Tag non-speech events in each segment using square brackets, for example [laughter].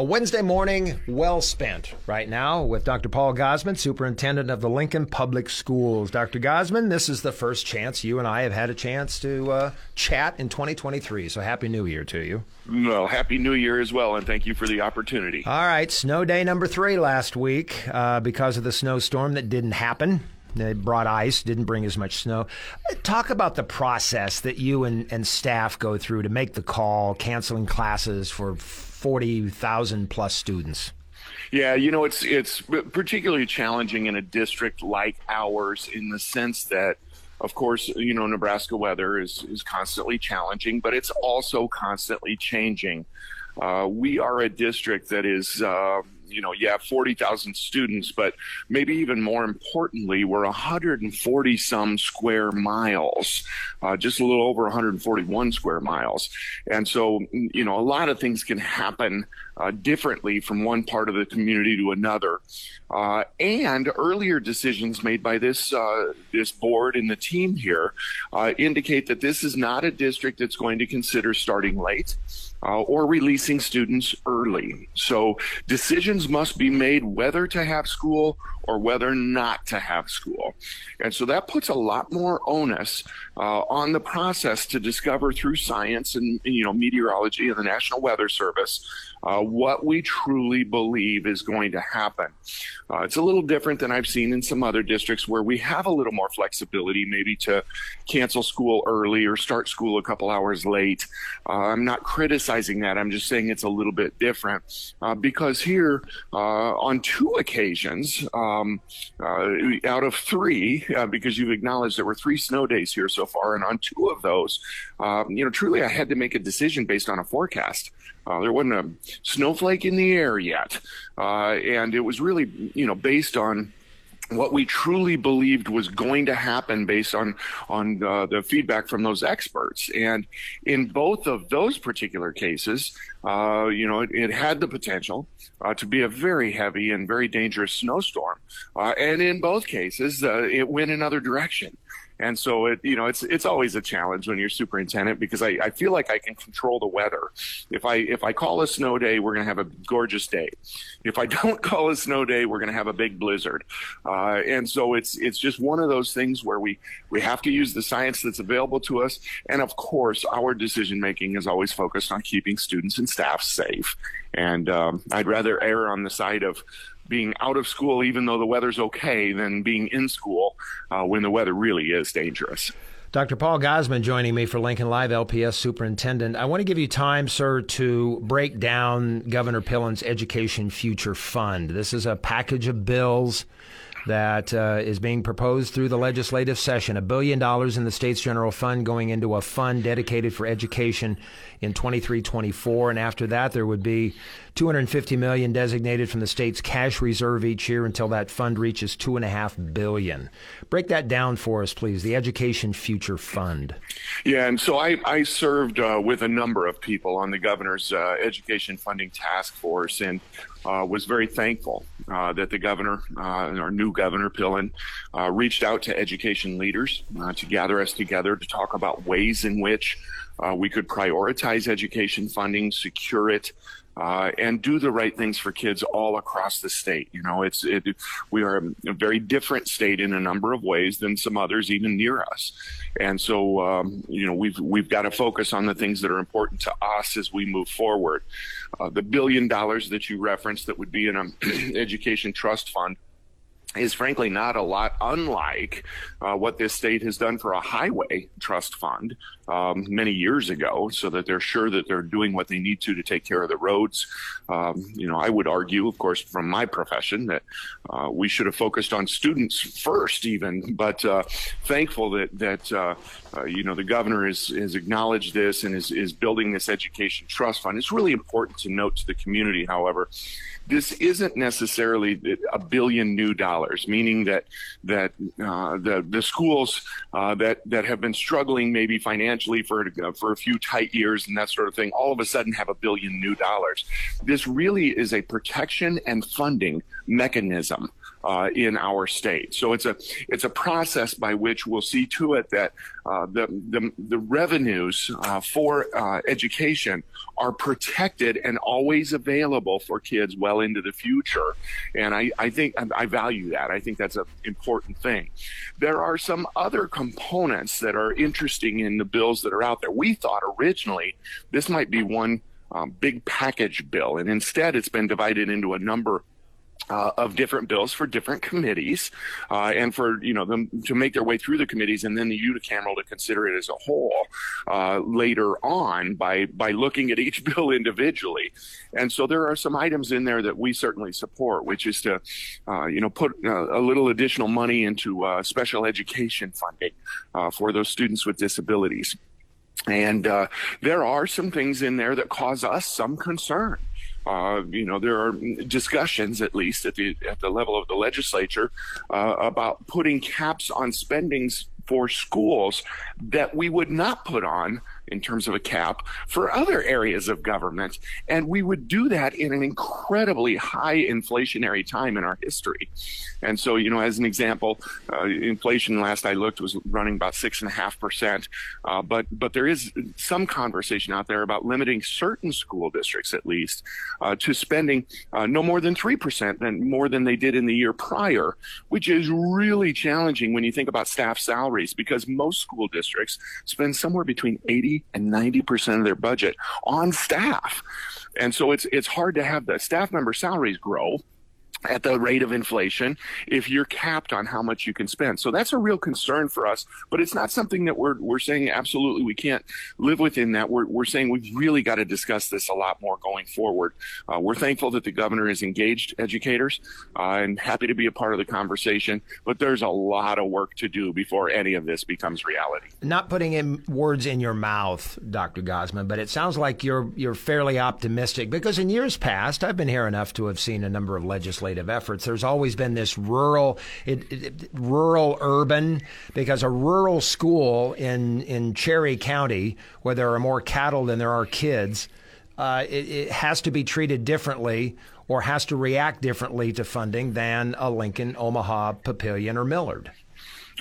A Wednesday morning well spent right now with Dr. Paul Gausman, Superintendent of the Lincoln Public Schools. Dr. Gausman, this is the first chance you and I have had a chance to uh, chat in 2023. So Happy New Year to you. Well, Happy New Year as well, and thank you for the opportunity. All right, snow day number three last week uh, because of the snowstorm that didn't happen. It brought ice, didn't bring as much snow. Talk about the process that you and, and staff go through to make the call, canceling classes for 40,000 plus students? Yeah, you know, it's it's particularly challenging in a district like ours in the sense that of course, you know, Nebraska weather is, is constantly challenging, but it's also constantly changing. Uh, we are a district that is, uh, you know, you have 40,000 students, but maybe even more importantly, we're 140 some square miles, uh, just a little over 141 square miles. And so, you know, a lot of things can happen uh, differently from one part of the community to another. Uh, and earlier decisions made by this uh, this board and the team here uh, indicate that this is not a district that's going to consider starting late uh, or releasing students early. So decisions must be made whether to have school or whether not to have school. And so that puts a lot more onus uh, on the process to discover through science and, you know, meteorology and the National Weather Service uh, what we truly believe is going to happen. Uh, it's a little different than I've seen in some other districts where we have a little more flexibility, maybe to cancel school early or start school a couple hours late. Uh, I'm not criticizing that. I'm just saying it's a little bit different uh, because here, uh, on two occasions, um, uh, out of three, because you've acknowledged there were three snow days here so far, and on two of those, um, you know, truly I had to make a decision based on a forecast. Uh, there wasn't a snowflake in the air yet. Uh, and it was really, you know, based on what we truly believed was going to happen based on on uh, the feedback from those experts. And in both of those particular cases uh, you know it, it, had the potential uh, to be a very heavy and very dangerous snowstorm. Uh, and in both cases uh, it went another direction and so it, you know, it's it's always a challenge when you're superintendent because I, I feel like I can control the weather. If I if I call a snow day, we're going to have a gorgeous day. If I [laughs] don't call a snow day, we're going to have a big blizzard. Uh, and so it's it's just one of those things where we we have to use the science that's available to us, and of course, our decision making is always focused on keeping students and staff safe. And um, I'd rather err on the side of being out of school, even though the weather's okay, than being in school uh, when the weather really is dangerous. Dr. Paul Gausman joining me for Lincoln Live, LPS Superintendent. I want to give you time, sir, to break down Governor Pillen's Education Future Fund. This is a package of bills that uh, is being proposed through the legislative session. A billion dollars in the state's general fund going into a fund dedicated for education in 23-24, and after that there would be 250 million designated from the state's cash reserve each year until that fund reaches two and a half billion. Break that down for us, please. The Education Future Fund. Yeah, and so I, I served uh, with a number of people on the governor's uh, education funding task force, and uh, was very thankful uh, that the governor, uh, our new governor Pillen, uh, reached out to education leaders uh, to gather us together to talk about ways in which uh, we could prioritize education funding, secure it, uh, and do the right things for kids all across the state. You know, it's it, we are a very different state in a number of ways than some others even near us, and so um, you know we've we've got to focus on the things that are important to us as we move forward. Uh, the billion dollars that you referenced that would be in an [clears throat] education trust fund is frankly not a lot unlike uh, what this state has done for a highway trust fund um, many years ago, so that they're sure that they're doing what they need to to take care of the roads. Um, you know, I would argue, of course, from my profession, that uh, we should have focused on students first, even. But uh, thankful that that uh, you know the governor has, has acknowledged this and is is building this education trust fund. It's really important to note to the community, however, this isn't necessarily a billion new dollars, meaning that that uh, the the schools uh, that that have been struggling maybe financially for for a few tight years and that sort of thing, all of a sudden have a billion new dollars. This really is a protection and funding mechanism uh, in our state. So it's a it's a process by which we'll see to it that uh, the, the, the revenues uh, for uh, education are protected and always available for kids well into the future. And I, I think I value that. I think that's an important thing. There are some other components that are interesting in the bills that are out there. We thought originally this might be one um, big package bill, and instead it's been divided into a number uh, of different bills for different committees, uh, and for you know them to make their way through the committees, and then the unicameral to consider it as a whole uh, later on by by looking at each [laughs] bill individually. And so there are some items in there that we certainly support, which is to uh, you know put uh, a little additional money into uh, special education funding for those students with disabilities. And there are some things in there that cause us some concern. Uh, you know, there are discussions, at least at the at the level of the legislature, uh, about putting caps on spendings for schools that we would not put on in terms of a cap for other areas of government. And we would do that in an incredibly high inflationary time in our history. And so, you know, as an example, uh, inflation last I looked was running about six and a half percent. Uh, but but there is some conversation out there about limiting certain school districts, at least, uh, to spending uh, no more than three percent than more than they did in the year prior, which is really challenging when you think about staff salaries because most school districts spend somewhere between 80 and 90% of their budget on staff. And so it's it's hard to have the staff member salaries grow at the rate of inflation if you're capped on how much you can spend. So that's a real concern for us, but it's not something that we're, we're saying absolutely we can't live within that. We're, we're saying we've really got to discuss this a lot more going forward. Uh, we're thankful that the governor has engaged educators uh, and happy to be a part of the conversation, but there's a lot of work to do before any of this becomes reality. Not putting in words in your mouth, Dr. Gausman, but it sounds like you're, you're fairly optimistic because in years past, I've been here enough to have seen a number of legislators legislative efforts. There's always been this rural, it, it, rural urban, because a rural school in in Cherry County, where there are more cattle than there are kids, uh, it, it has to be treated differently or has to react differently to funding than a Lincoln, Omaha, Papillion, or Millard.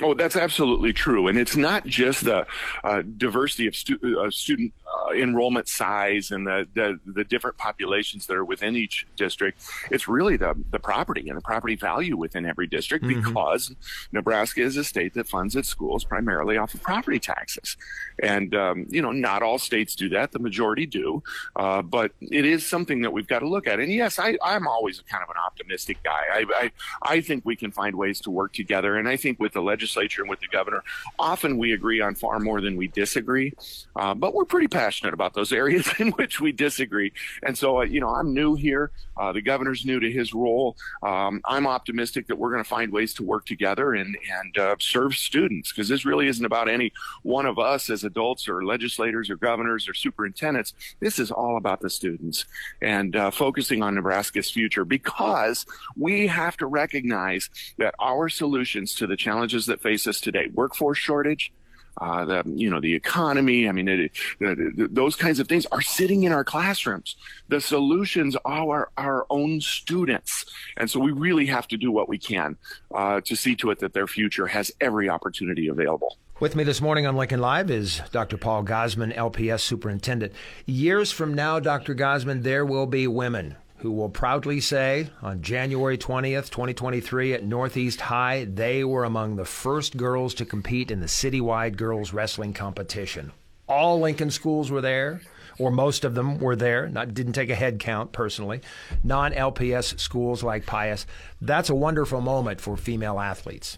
Oh, that's absolutely true, and it's not just the uh, diversity of stu- uh, student enrollment size and the, the, the different populations that are within each district. It's really the the property and the property value within every district mm-hmm. because Nebraska is a state that funds its schools primarily off of property taxes, and um, you know not all states do that. The majority do, uh, but it is something that we've got to look at. And yes, I, I'm always kind of an optimistic guy. I, I I think we can find ways to work together, and I think with the legislature and with the governor, often we agree on far more than we disagree, uh, but we're pretty passionate about those areas [laughs] in which we disagree. And so, uh, you know, I'm new here. Uh, the governor's new to his role. Um, I'm optimistic that we're going to find ways to work together and and uh, serve students because this really isn't about any one of us as adults or legislators or governors or superintendents. This is all about the students and uh, focusing on Nebraska's future because we have to recognize that our solutions to the challenges that face us today, workforce shortage, uh, the you know the economy. I mean, it, it, those kinds of things are sitting in our classrooms. The solutions are our own students, and so we really have to do what we can uh, to see to it that their future has every opportunity available. With me this morning on Lincoln Live is Dr. Paul Gausman, LPS Superintendent. Years from now, Dr. Gausman, there will be women who will proudly say on January 20th, 2023 at Northeast High, they were among the first girls to compete in the citywide girls wrestling competition. All Lincoln schools were there, or most of them were there. Not didn't take a head count personally. Non-LPS schools like Pius. That's a wonderful moment for female athletes.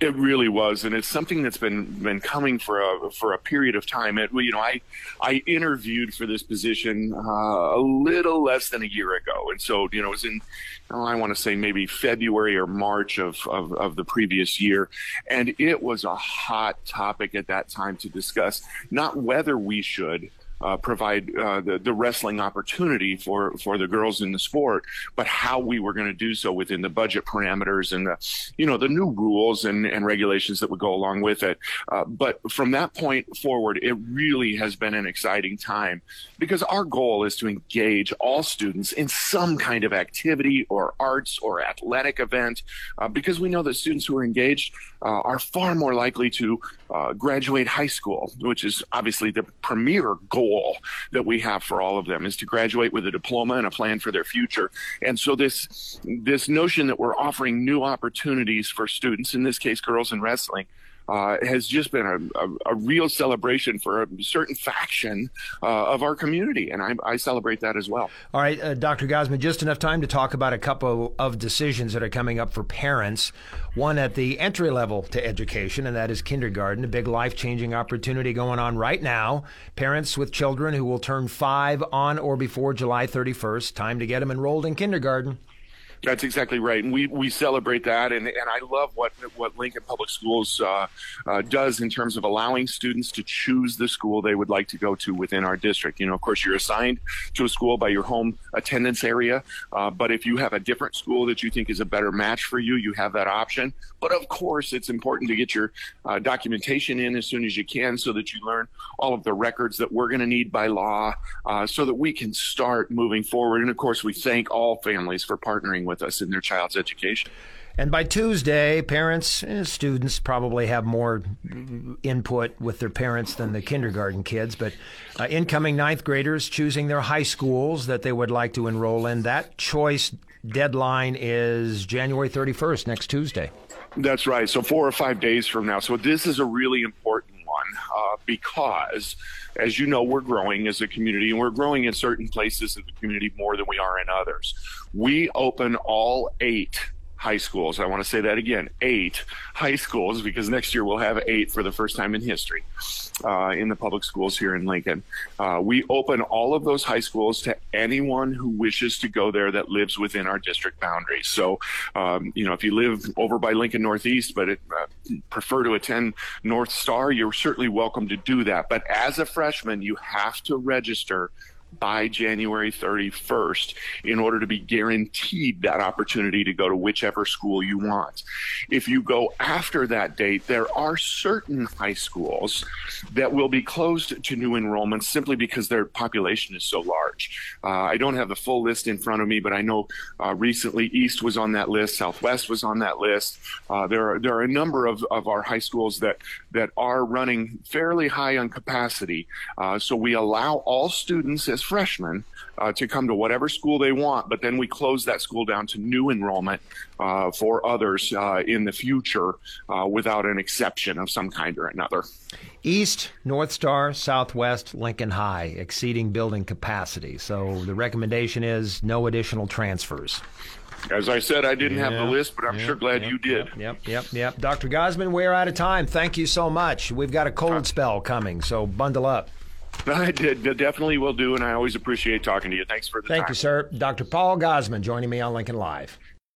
It really was, and it's something that's been been coming for a for a period of time. It, you know, I I interviewed for this position uh, a little less than a year ago, and so you know, it was in oh, I want to say maybe February or March of, of of the previous year, and it was a hot topic at that time to discuss not whether we should uh, provide uh, the, the wrestling opportunity for, for the girls in the sport, but how we were going to do so within the budget parameters and the, you know, the new rules and, and regulations that would go along with it. Uh, but from that point forward, it really has been an exciting time because our goal is to engage all students in some kind of activity or arts or athletic event uh, because we know that students who are engaged uh, are far more likely to uh, graduate high school, which is obviously the premier goal that we have for all of them is to graduate with a diploma and a plan for their future. And so this this notion that we're offering new opportunities for students, in this case girls in wrestling, uh, has just been a, a, a, real celebration for a certain faction uh, of our community, and I, I, celebrate that as well. All right, uh, Dr. Gausman, just enough time to talk about a couple of decisions that are coming up for parents. One at the entry level to education, and that is kindergarten, a big life changing opportunity going on right now. Parents with children who will turn five on or before July 31st, time to get them enrolled in kindergarten. That's exactly right, and we, we celebrate that, and, and I love what what Lincoln Public Schools uh, uh, does in terms of allowing students to choose the school they would like to go to within our district. You know, of course, you're assigned to a school by your home attendance area, uh, but if you have a different school that you think is a better match for you, you have that option. But of course, it's important to get your uh, documentation in as soon as you can, so that you learn all of the records that we're going to need by law, uh, so that we can start moving forward. And of course, we thank all families for partnering with us in their child's education. And by Tuesday, parents and students probably have more input with their parents than the kindergarten kids. But uh, incoming ninth graders choosing their high schools that they would like to enroll in, that choice deadline is January 31st, next Tuesday. That's right. So four or five days from now. So this is a really important because, as you know, we're growing as a community, and we're growing in certain places of the community more than we are in others. We open all eight high schools. I want to say that again, eight high schools, because next year we'll have eight for the first time in history uh, in the public schools here in Lincoln. Uh, we open all of those high schools to anyone who wishes to go there that lives within our district boundaries. So, um, you know, if you live over by Lincoln Northeast, but it, uh, prefer to attend North Star, you're certainly welcome to do that. But as a freshman, you have to register by January 31st in order to be guaranteed that opportunity to go to whichever school you want. If you go after that date, there are certain high schools that will be closed to new enrollments simply because their population is so large. Uh, I don't have the full list in front of me, but I know uh, recently East was on that list, Southwest was on that list. Uh, there are there are a number of, of our high schools that that are running fairly high on capacity. Uh, so we allow all students as freshmen uh, to come to whatever school they want, but then we close that school down to new enrollment uh, for others uh, in the future uh, without an exception of some kind or another. East, North Star, Southwest, Lincoln High, exceeding building capacity. So the recommendation is no additional transfers. As I said, I didn't have the list, but I'm sure glad yep, you did. Yep, yep, yep. Dr. Gausman, we're out of time. Thank you so much. We've got a cold spell coming, so bundle up. [laughs] I did, definitely will do, and I always appreciate talking to you. Thanks for the Thank time. you, sir. Dr. Paul Gausman joining me on Lincoln Live.